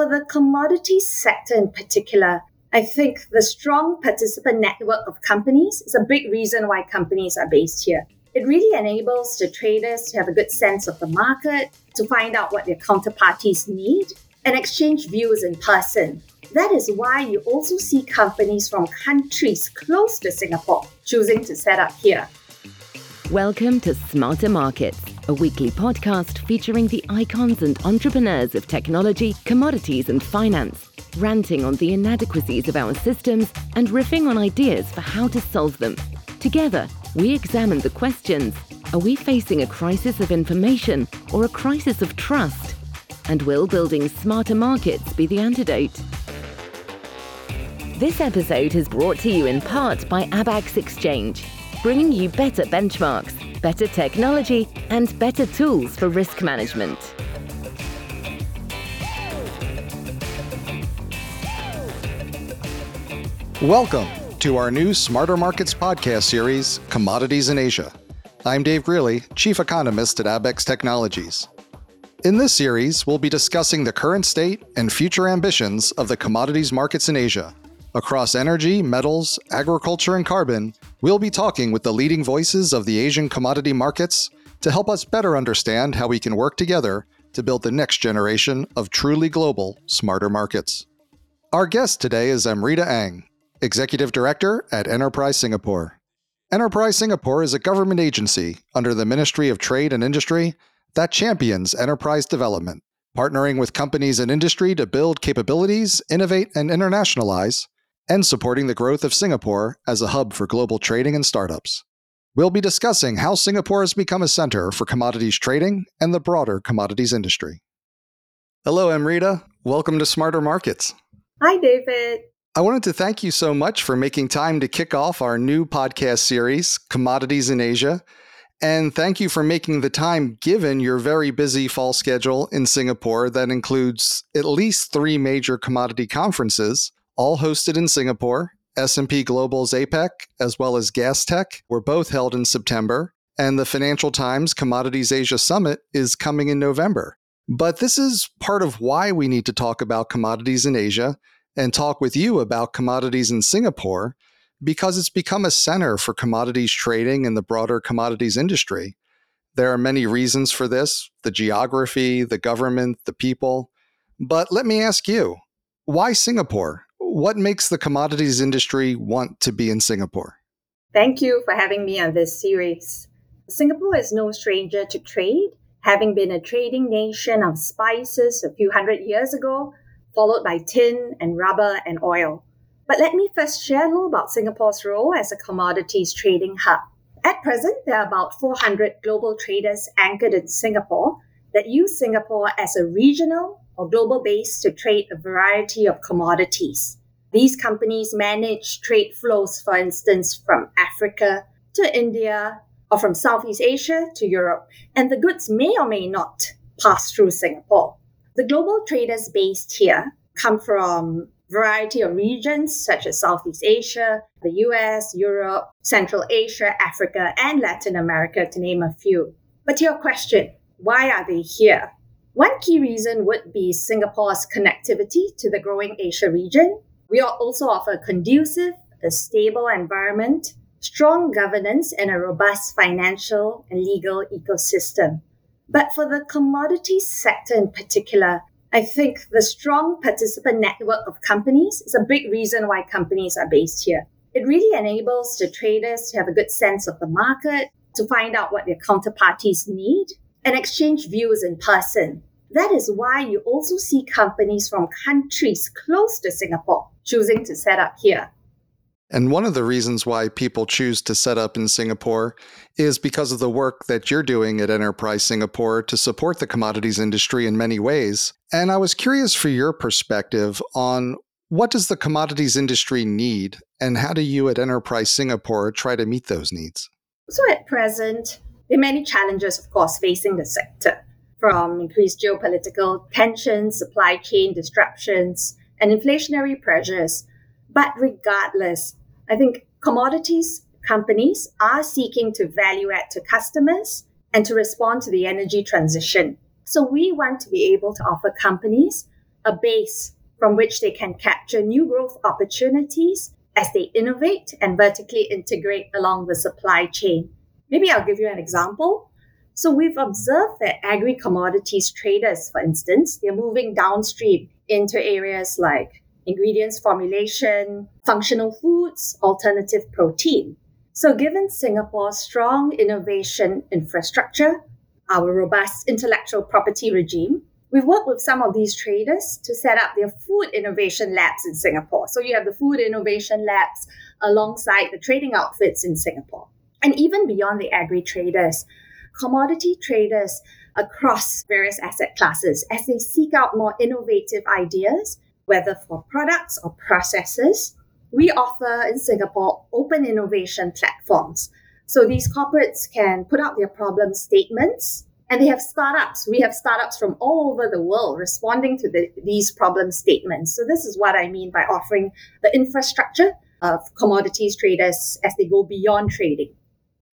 for the commodities sector in particular, I think the strong participant network of companies is a big reason why companies are based here. It really enables the traders to have a good sense of the market, to find out what their counterparties need, and exchange views in person. That is why you also see companies from countries close to Singapore choosing to set up here. Welcome to Smarter Markets, a weekly podcast featuring the icons and entrepreneurs of technology, commodities, and finance, ranting on the inadequacies of our systems and riffing on ideas for how to solve them. Together, we examine the questions Are we facing a crisis of information or a crisis of trust? And will building smarter markets be the antidote? This episode is brought to you in part by Abaxx Exchange, bringing you better benchmarks, better technology, and better tools for risk management. Welcome to our new Smarter Markets podcast series, Commodities in Asia. I'm Dave Greely, Chief Economist at Abaxx Technologies. In this series, we'll be discussing the current state and future ambitions of the commodities markets in Asia. Across energy, metals, agriculture, and carbon, we'll be talking with the leading voices of the Asian commodity markets to help us better understand how we can work together to build the next generation of truly global, smarter markets. Our guest today is Amreeta Eng, Executive Director at Enterprise Singapore. Enterprise Singapore is a government agency under the Ministry of Trade and Industry that champions enterprise development, partnering with companies and industry to build capabilities, innovate, and internationalize, and supporting the growth of Singapore as a hub for global trading and startups. We'll be discussing how Singapore has become a center for commodities trading and the broader commodities industry. Hello, Amreeta. Welcome to Smarter Markets. Hi, David. I wanted to thank you so much for making time to kick off our new podcast series, Commodities in Asia. And thank you for making the time given your very busy fall schedule in Singapore that includes at least 3 major commodity conferences, all hosted in Singapore. S&P Global's APPEC as well as Gastech were both held in September, and the Financial Times Commodities Asia Summit is coming in November. But this is part of why we need to talk about commodities in Asia and talk with you about commodities in Singapore because it's become a center for commodities trading and the broader commodities industry. There are many reasons for this the geography, the government, the people. But let me ask you why Singapore? What makes the commodities industry want to be in Singapore? Thank you for having me on this series. Singapore is no stranger to trade, having been a trading nation of spices a few hundred years ago followed by tin and rubber and oil. But let me first share a little about Singapore's role as a commodities trading hub. At present, there are about 400 global traders anchored in Singapore that use Singapore as a regional or global base to trade a variety of commodities. These companies manage trade flows, for instance, from Africa to India or from Southeast Asia to Europe, and the goods may or may not pass through Singapore. The global traders based here come from variety of regions such as Southeast Asia, the US, Europe, Central Asia, Africa, and Latin America, to name a few. But to your question, why are they here? One key reason would be Singapore's connectivity to the growing Asia region. We also offer a conducive, a stable environment, strong governance, and a robust financial and legal ecosystem. But for the commodities sector in particular, I think the strong participant network of companies is a big reason why companies are based here. It really enables the traders to have a good sense of the market, to find out what their counterparties need, and exchange views in person. That is why you also see companies from countries close to Singapore choosing to set up here. And one of the reasons why people choose to set up in Singapore is because of the work that you're doing at Enterprise Singapore to support the commodities industry in many ways. And I was curious for your perspective on what does the commodities industry need and how do you at Enterprise Singapore try to meet those needs? So at present, there are many challenges of course facing the sector from increased geopolitical tensions, supply chain disruptions, and inflationary pressures. But regardless, I think commodities companies are seeking to value add to customers and to respond to the energy transition. So we want to be able to offer companies a base from which they can capture new growth opportunities as they innovate and vertically integrate along the supply chain. Maybe I'll give you an example. So we've observed that agri commodities traders, for instance, they're moving downstream into areas like ingredients formulation, functional foods, alternative protein. So given Singapore's strong innovation infrastructure, our robust intellectual property regime, we've worked with some of these traders to set up their food innovation labs in Singapore. So you have the food innovation labs alongside the trading outfits in Singapore. And even beyond the agri traders, commodity traders across various asset classes as they seek out more innovative ideas, whether for products or processes. We offer in Singapore open innovation platforms. So these corporates can put out their problem statements and they have startups. We have startups from all over the world responding to the, these problem statements. So this is what I mean by offering the infrastructure of commodities traders as they go beyond trading.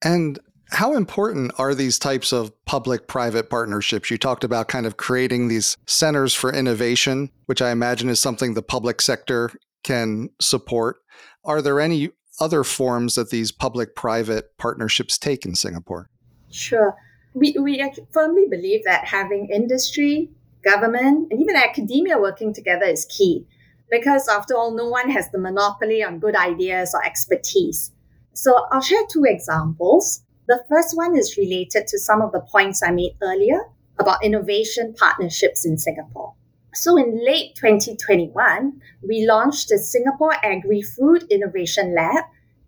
And how important are these types of public private partnerships? You talked about kind of creating these centers for innovation, which I imagine is something the public sector can support. Are there any other forms that these public private partnerships take in Singapore? Sure. We, we firmly believe that having industry, government, and even academia working together is key because, after all, no one has the monopoly on good ideas or expertise. So, I'll share two examples. The first one is related to some of the points I made earlier about innovation partnerships in Singapore. So in late 2021, we launched the Singapore Agri Food Innovation Lab.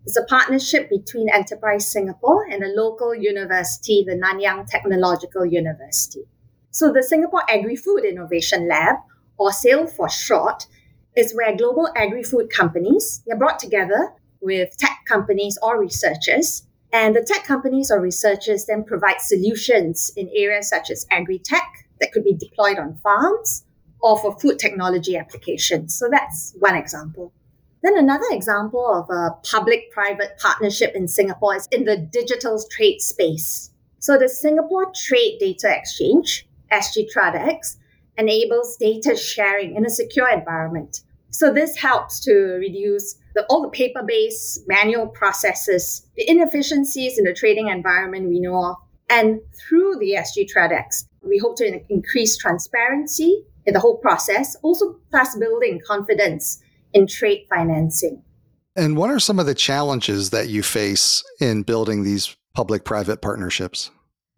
It's a partnership between Enterprise Singapore and a local university, the Nanyang Technological University. So the Singapore Agri Food Innovation Lab, or SAIL for short, is where global agri-food companies are brought together with tech companies or researchers and the tech companies or researchers then provide solutions in areas such as agri tech that could be deployed on farms or for food technology applications. So that's one example. Then another example of a public private partnership in Singapore is in the digital trade space. So the Singapore Trade Data Exchange, SG TraDeX, enables data sharing in a secure environment. So this helps to reduce the, all the paper-based manual processes, the inefficiencies in the trading environment we know of. And through the SG TraDeX, we hope to increase transparency in the whole process, also thus building confidence in trade financing. And what are some of the challenges that you face in building these public private partnerships?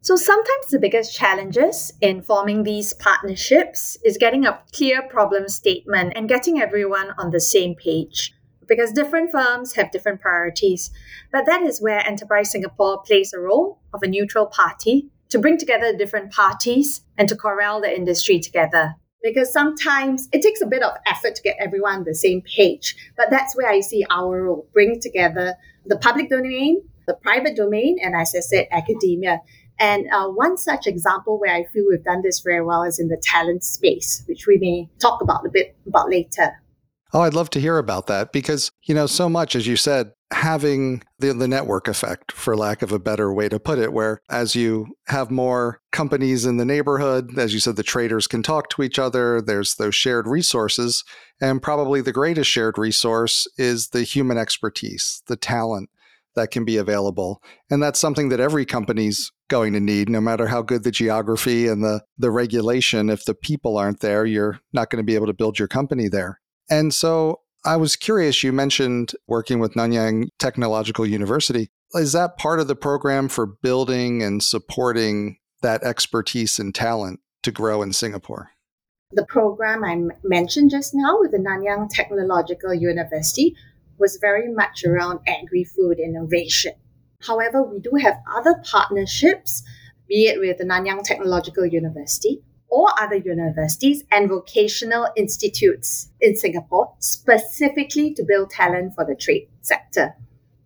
So sometimes the biggest challenges in forming these partnerships is getting a clear problem statement and getting everyone on the same page because different firms have different priorities. But that is where Enterprise Singapore plays a role of a neutral party to bring together different parties and to corral the industry together. Because sometimes it takes a bit of effort to get everyone on the same page. But that's where I see our role bring together the public domain, the private domain, and as I said, academia. And uh, one such example where I feel we've done this very well is in the talent space, which we may talk about a bit about later. Oh, I'd love to hear about that because, you know, so much, as you said, having the, the network effect, for lack of a better way to put it, where as you have more companies in the neighborhood, as you said, the traders can talk to each other, there's those shared resources. And probably the greatest shared resource is the human expertise, the talent that can be available. And that's something that every company's going to need, no matter how good the geography and the, the regulation. If the people aren't there, you're not going to be able to build your company there. And so I was curious, you mentioned working with Nanyang Technological University. Is that part of the program for building and supporting that expertise and talent to grow in Singapore? The program I mentioned just now with the Nanyang Technological University was very much around agri food innovation. However, we do have other partnerships, be it with the Nanyang Technological University or other universities and vocational institutes in Singapore specifically to build talent for the trade sector.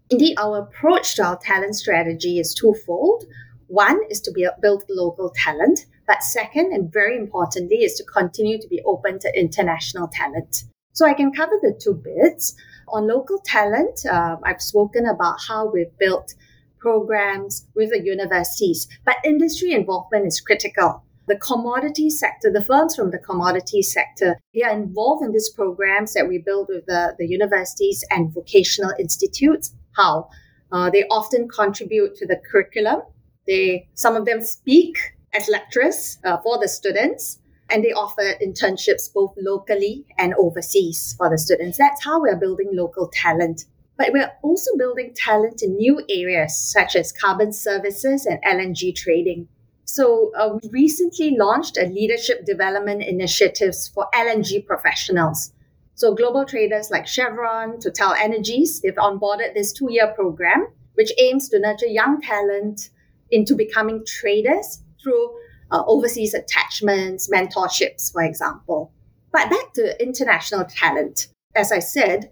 Indeed, our approach to our talent strategy is twofold. One is to build local talent, but second, and very importantly, is to continue to be open to international talent. So I can cover the two bits. On local talent, uh, I've spoken about how we've built programs with the universities, but industry involvement is critical the commodity sector, the firms from the commodity sector, they are involved in these programs that we build with the, the universities and vocational institutes. How? Uh, they often contribute to the curriculum. They, some of them speak as lecturers uh, for the students, and they offer internships both locally and overseas for the students. That's how we're building local talent. But we're also building talent in new areas such as carbon services and LNG trading. So uh, we recently launched a leadership development initiatives for LNG professionals. So global traders like Chevron, Total Energies, they've onboarded this two-year program, which aims to nurture young talent into becoming traders through uh, overseas attachments, mentorships, for example. But back to international talent. As I said,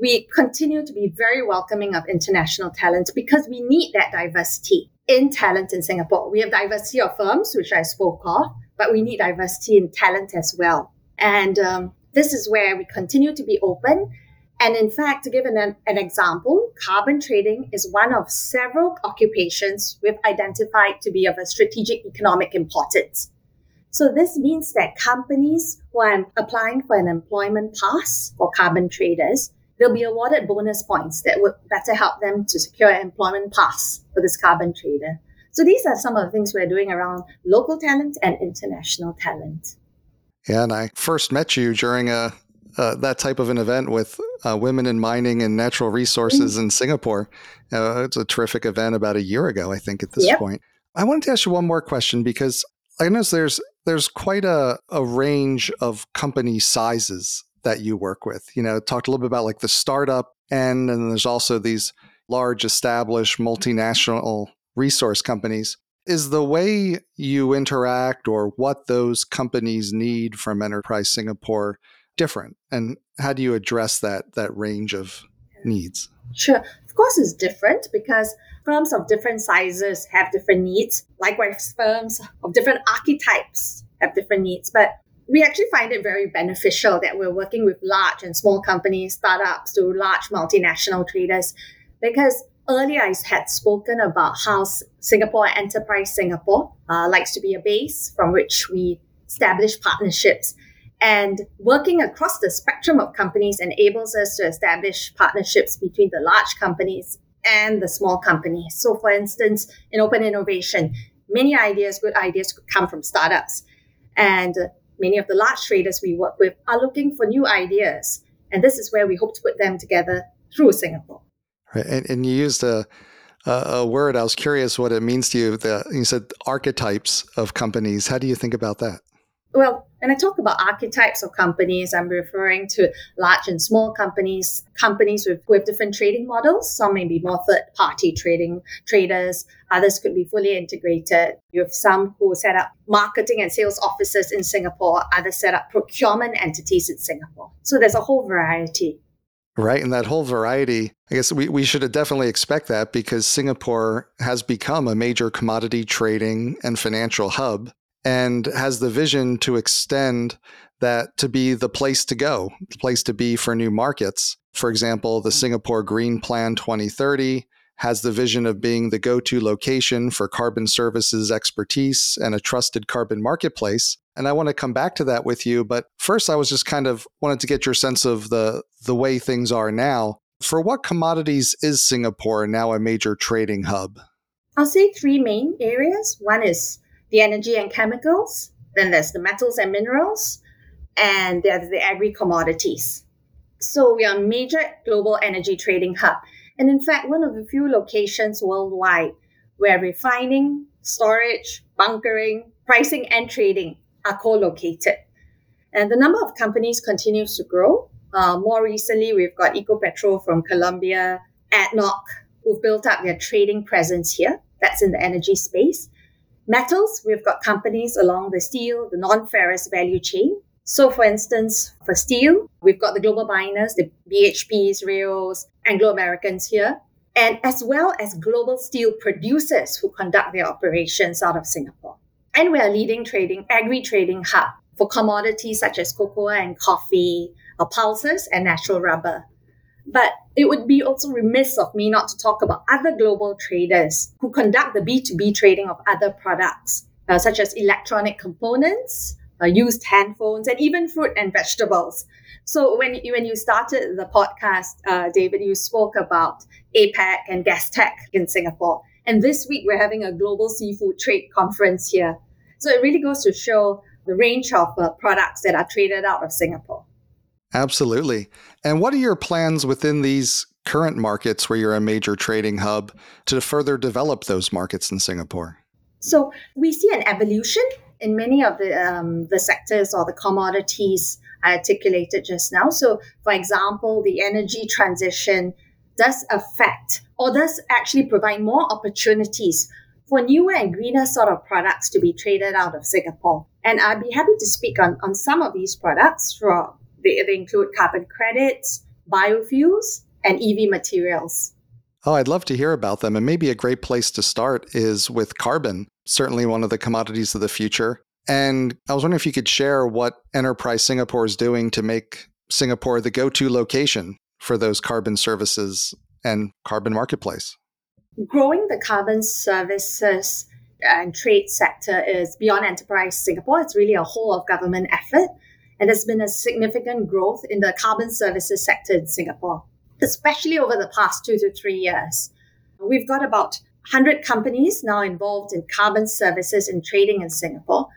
we continue to be very welcoming of international talent because we need that diversity in talent in Singapore. We have diversity of firms, which I spoke of, but we need diversity in talent as well. And um, this is where we continue to be open. And in fact, to give an, an example, carbon trading is one of several occupations we've identified to be of a strategic economic importance. So this means that companies who are applying for an employment pass for carbon traders they'll be awarded bonus points that would better help them to secure an employment pass for this carbon trader. So these are some of the things we're doing around local talent and international talent. Yeah, and I first met you during a uh, that type of an event with uh, women in mining and natural resources mm-hmm. in Singapore. Uh, it's a terrific event about a year ago, I think, at this yep. point. I wanted to ask you one more question because I know there's there's quite a, a range of company sizes that you work with. You know, talked a little bit about like the startup end, and there's also these large established multinational resource companies. Is the way you interact or what those companies need from Enterprise Singapore different? And how do you address that that range of needs? Sure. Of course, it's different because firms of different sizes have different needs. Likewise, firms of different archetypes have different needs. But we actually find it very beneficial that we're working with large and small companies, startups to large multinational traders, because earlier I had spoken about how Singapore Enterprise Singapore uh, likes to be a base from which we establish partnerships. And working across the spectrum of companies enables us to establish partnerships between the large companies and the small companies. So, for instance, in open innovation, many ideas, good ideas could come from startups. And many of the large traders we work with are looking for new ideas. And this is where we hope to put them together through Singapore. Right. And, and you used a, a word, I was curious what it means to you. The, you said archetypes of companies. How do you think about that? Well, when I talk about archetypes of companies, I'm referring to large and small companies, companies with, with different trading models. Some may be more third party trading traders. Others could be fully integrated. You have some who set up marketing and sales offices in Singapore. Others set up procurement entities in Singapore. So there's a whole variety. Right. And that whole variety, I guess we, we should definitely expect that because Singapore has become a major commodity trading and financial hub and has the vision to extend that to be the place to go, the place to be for new markets. For example, the Singapore Green Plan 2030 has the vision of being the go to location for carbon services expertise and a trusted carbon marketplace. And I want to come back to that with you. But first, I was just kind of wanted to get your sense of the, the way things are now. For what commodities is Singapore now a major trading hub? I'll say three main areas. One is the energy and chemicals, then there's the metals and minerals, and there's the agri commodities. So we are a major global energy trading hub. And in fact, one of the few locations worldwide where refining, storage, bunkering, pricing, and trading are co-located. And the number of companies continues to grow. Uh, more recently, we've got Ecopetrol from Colombia, ADNOC, who've built up their trading presence here. That's in the energy space. Metals, we've got companies along the steel, the non-ferrous value chain. So, for instance, for steel, we've got the global miners, the BHPs, Rios, Anglo Americans here, and as well as global steel producers who conduct their operations out of Singapore. And we are leading trading, agri trading hub for commodities such as cocoa and coffee, pulses, and natural rubber. But it would be also remiss of me not to talk about other global traders who conduct the B2B trading of other products. uh, such as electronic components, uh, used handphones, and even fruit and vegetables. So when you, when you started the podcast, uh, David, you spoke about APPEC and Gastech in Singapore. And this week we're having a global seafood trade conference here. So it really goes to show the range of uh, products that are traded out of Singapore. Absolutely. And what are your plans within these current markets where you're a major trading hub to further develop those markets in Singapore? So we see an evolution in many of the um, the sectors or the commodities I articulated just now. So, for example, the energy transition does affect or does actually provide more opportunities for newer and greener sort of products to be traded out of Singapore. And I'd be happy to speak on, on some of these products. For, they, they include carbon credits, biofuels, and EV materials. Oh, I'd love to hear about them. And maybe a great place to start is with carbon, certainly one of the commodities of the future. And I was wondering if you could share what Enterprise Singapore is doing to make Singapore the go to location for those carbon services and carbon marketplace. Growing the carbon services and trade sector is beyond Enterprise Singapore. It's really a whole of government effort. And there's been a significant growth in the carbon services sector in Singapore especially over the past two to three years. We've got about 100 companies now involved in carbon services and trading in Singapore.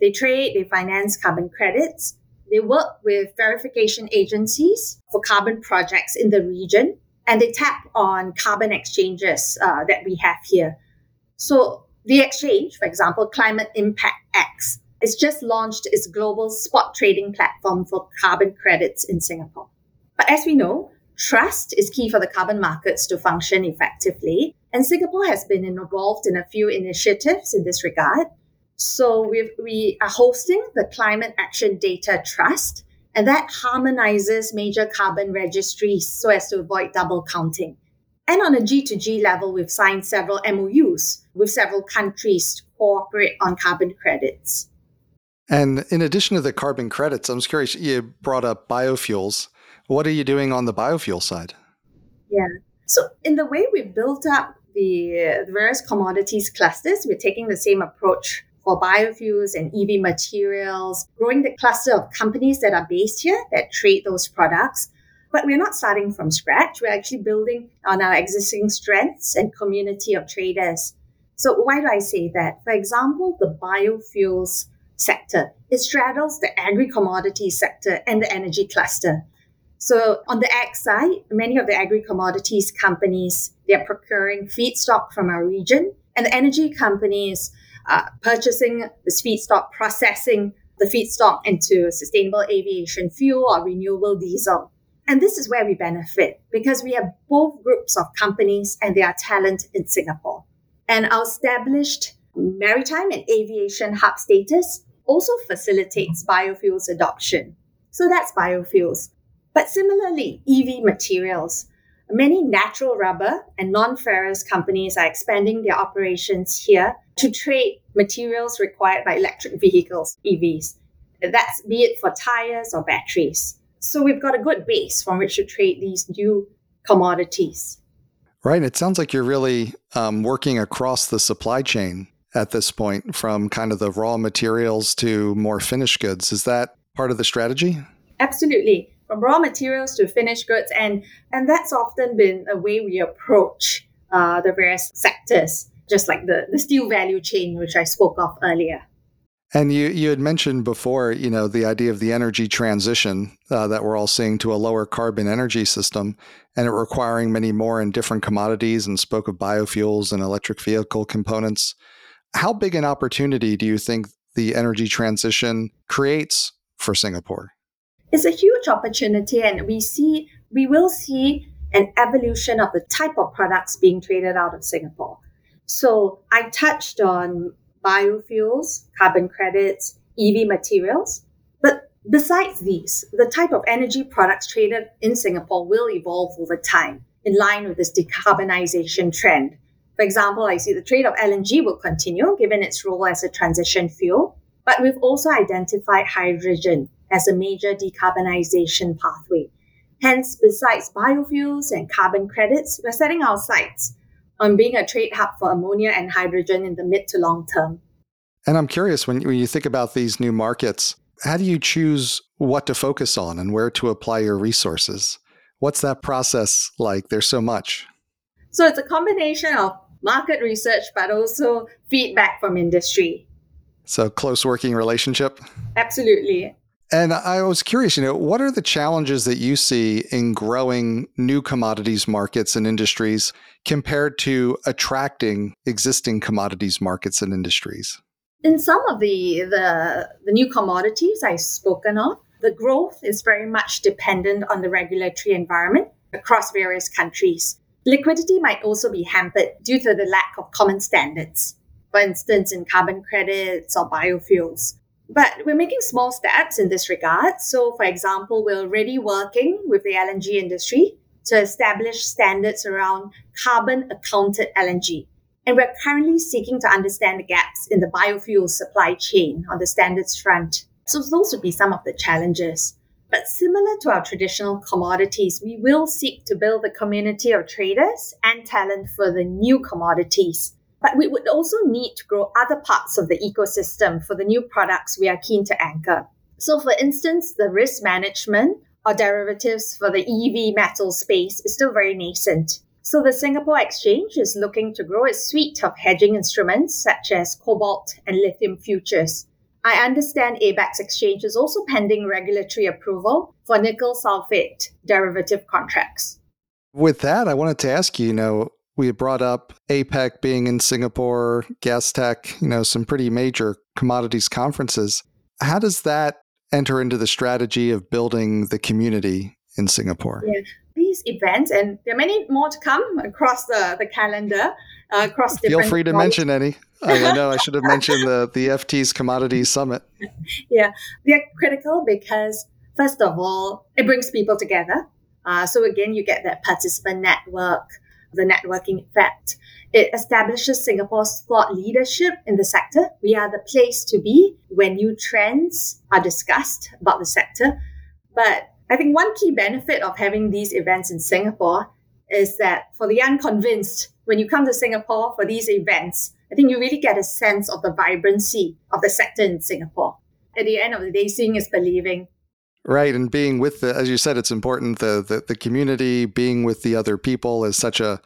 They trade, they finance carbon credits, they work with verification agencies for carbon projects in the region, and they tap on carbon exchanges uh, that we have here. So, the exchange, for example, Climate Impact X, is just launched its global spot trading platform for carbon credits in Singapore. But as we know, Trust is key for the carbon markets to function effectively. And Singapore has been involved in a few initiatives in this regard. So we we are hosting the Climate Action Data Trust, and that harmonizes major carbon registries so as to avoid double counting. And on a G2G level, we've signed several MOUs with several countries to cooperate on carbon credits. And in addition to the carbon credits, I'm just curious, you brought up biofuels. What are you doing on the biofuel side? Yeah. So, in the way we built up the, the various commodities clusters, we're taking the same approach for biofuels and EV materials, growing the cluster of companies that are based here that trade those products. But we're not starting from scratch. We're actually building on our existing strengths and community of traders. So why do I say that? For example, the biofuels sector, it straddles the agri-commodities sector and the energy cluster. So on the ag side, many of the agri-commodities companies, they're procuring feedstock from our region and the energy companies uh, purchasing this feedstock, processing the feedstock into sustainable aviation fuel or renewable diesel. And this is where we benefit because we have both groups of companies and their talent in Singapore. And our established maritime and aviation hub status also facilitates biofuels adoption. So that's biofuels. But similarly, EV materials. Many natural rubber and non ferrous companies are expanding their operations here to trade materials required by electric vehicles, EVs. That's be it for tires or batteries. So we've got a good base from which to trade these new commodities. Right. It sounds like you're really um, working across the supply chain at this point, from kind of the raw materials to more finished goods. Is that part of the strategy? Absolutely from raw materials to finished goods, and and that's often been a way we approach uh, the various sectors, just like the the steel value chain, which I spoke of earlier. And you, you had mentioned before, you know, the idea of the energy transition uh, that we're all seeing to a lower carbon energy system and it requiring many more and different commodities and spoke of biofuels and electric vehicle components. How big an opportunity do you think the energy transition creates for Singapore? It's a huge opportunity and we see we will see an evolution of the type of products being traded out of Singapore. So I touched on biofuels, carbon credits, EV materials, but besides these, the type of energy products traded in Singapore will evolve over time in line with this decarbonization trend. For example, I see the trade of LNG will continue given its role as a transition fuel, but we've also identified hydrogen as a major decarbonization pathway. Hence, besides biofuels and carbon credits, we're setting our sights on being a trade hub for ammonia and hydrogen in the mid to long term. And I'm curious when, when you think about these new markets, how do you choose what to focus on and where to apply your resources? What's that process like? There's so much. So it's a combination of market research, but also feedback from industry. So close working relationship? Absolutely. And I was curious, you know, what are the challenges that you see in growing new commodities markets and industries compared to attracting existing commodities markets and industries? In some of the, the, the new commodities I've spoken of, the growth is very much dependent on the regulatory environment across various countries. Liquidity might also be hampered due to the lack of common standards, for instance, in carbon credits or biofuels. But we're making small steps in this regard. So, for example, we're already working with the LNG industry to establish standards around carbon accounted LNG. And we're currently seeking to understand the gaps in the biofuel supply chain on the standards front. So those would be some of the challenges. But similar to our traditional commodities, we will seek to build a community of traders and talent for the new commodities. But we would also need to grow other parts of the ecosystem for the new products we are keen to anchor. So, for instance, the risk management or derivatives for the EV metal space is still very nascent. So, the Singapore Exchange is looking to grow its suite of hedging instruments such as cobalt and lithium futures. I understand Abaxx Exchange is also pending regulatory approval for nickel sulfate derivative contracts. With that, I wanted to ask you, you know, we brought up APPEC being in Singapore, Gastech, you know, some pretty major commodities conferences. How does that enter into the strategy of building the community in Singapore? Yeah. These events, and there are many more to come across the, the calendar, uh, across Feel free to mention any. I know I should have mentioned the, the FT's Commodities Summit. Yeah, they're critical because, first of all, it brings people together. Uh, so, again, you get that participant network, the networking effect. It establishes Singapore's thought leadership in the sector. We are the place to be when new trends are discussed about the sector. But I think one key benefit of having these events in Singapore is that for the unconvinced, when you come to Singapore for these events, I think you really get a sense of the vibrancy of the sector in Singapore. At the end of the day, seeing is believing. Right, and being with the, as you said, it's important. The, the the community, being with the other people, is such a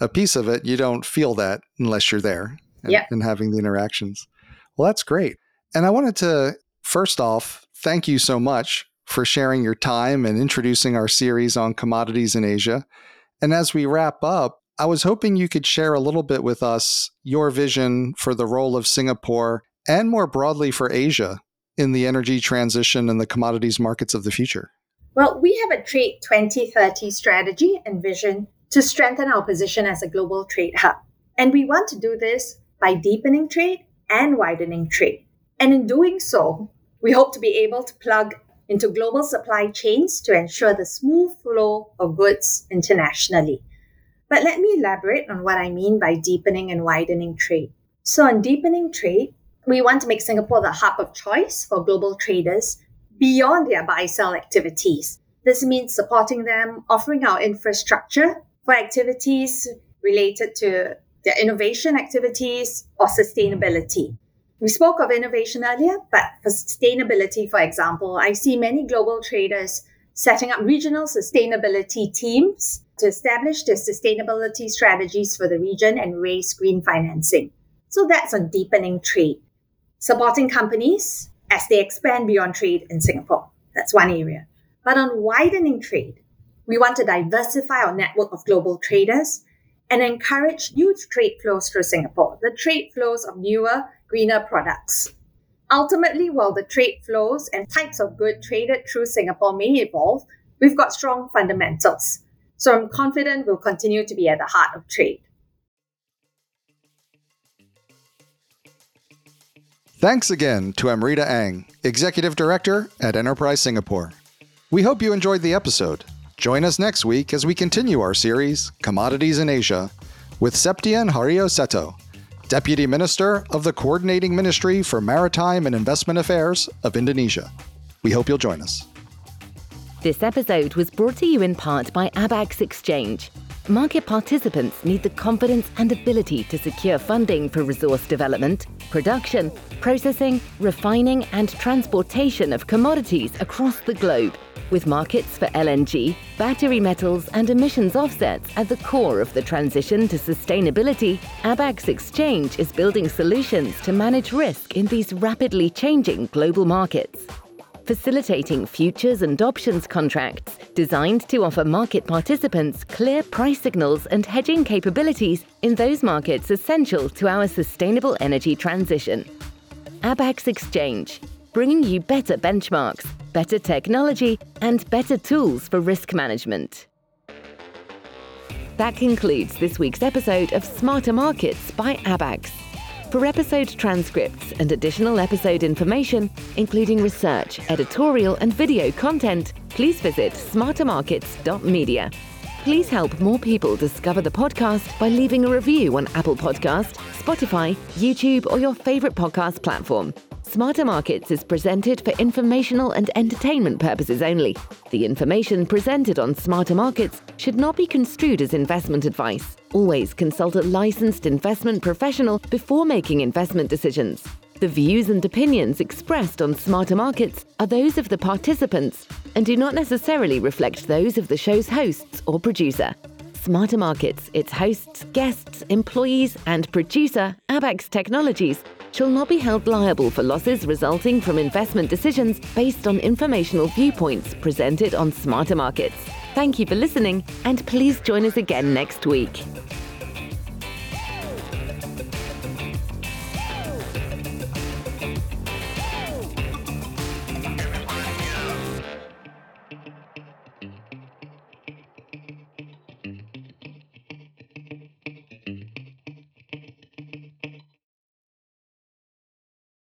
a piece of it. You don't feel that unless you're there and, yeah. and having the interactions. Well, that's great. And I wanted to first off thank you so much for sharing your time and introducing our series on commodities in Asia. And as we wrap up, I was hoping you could share a little bit with us your vision for the role of Singapore and more broadly for Asia in the energy transition and the commodities markets of the future. Well, we have a Trade 2030 strategy and vision to strengthen our position as a global trade hub. And we want to do this by deepening trade and widening trade. And in doing so, we hope to be able to plug into global supply chains to ensure the smooth flow of goods internationally. But let me elaborate on what I mean by deepening and widening trade. So, on deepening trade, we want to make Singapore the hub of choice for global traders beyond their buy sell activities. This means supporting them, offering our infrastructure for activities related to their innovation activities or sustainability. We spoke of innovation earlier, but for sustainability, for example, I see many global traders setting up regional sustainability teams to establish their sustainability strategies for the region and raise green financing. So that's on deepening trade, supporting companies as they expand beyond trade in Singapore. That's one area. But on widening trade, we want to diversify our network of global traders and encourage new trade flows through Singapore, the trade flows of newer, greener products. Ultimately, while the trade flows and types of good traded through Singapore may evolve, we've got strong fundamentals. So I'm confident we'll continue to be at the heart of trade. Thanks again to Amreeta Eng, Executive Director at Enterprise Singapore. We hope you enjoyed the episode. Join us next week as we continue our series, Commodities in Asia, with Septian Hario Seto, Deputy Minister of the Coordinating Ministry for Maritime and Investment Affairs of Indonesia. We hope you'll join us. This episode was brought to you in part by Abaxx Exchange. Market participants need the confidence and ability to secure funding for resource development, production, processing, refining, and transportation of commodities across the globe, with markets for LNG, battery metals, and emissions offsets at the core of the transition to sustainability, Abaxx Exchange is building solutions to manage risk in these rapidly changing global markets facilitating futures and options contracts designed to offer market participants clear price signals and hedging capabilities in those markets essential to our sustainable energy transition. Abaxx Exchange, bringing you better benchmarks, better technology, and better tools for risk management. That concludes this week's episode of Smarter Markets by Abaxx. For episode transcripts and additional episode information, including research, editorial, and video content, please visit smartermarkets.media. Please help more people discover the podcast by leaving a review on Apple Podcast, Spotify, YouTube, or your favorite podcast platform. Smarter Markets is presented for informational and entertainment purposes only. The information presented on Smarter Markets should not be construed as investment advice. Always consult a licensed investment professional before making investment decisions. The views and opinions expressed on Smarter Markets are those of the participants and do not necessarily reflect those of the show's hosts or producer. Smarter Markets, its hosts, guests, employees, and producer, Abaxx Technologies, shall not be held liable for losses resulting from investment decisions based on informational viewpoints presented on Smarter Markets. Thank you for listening, and please join us again next week.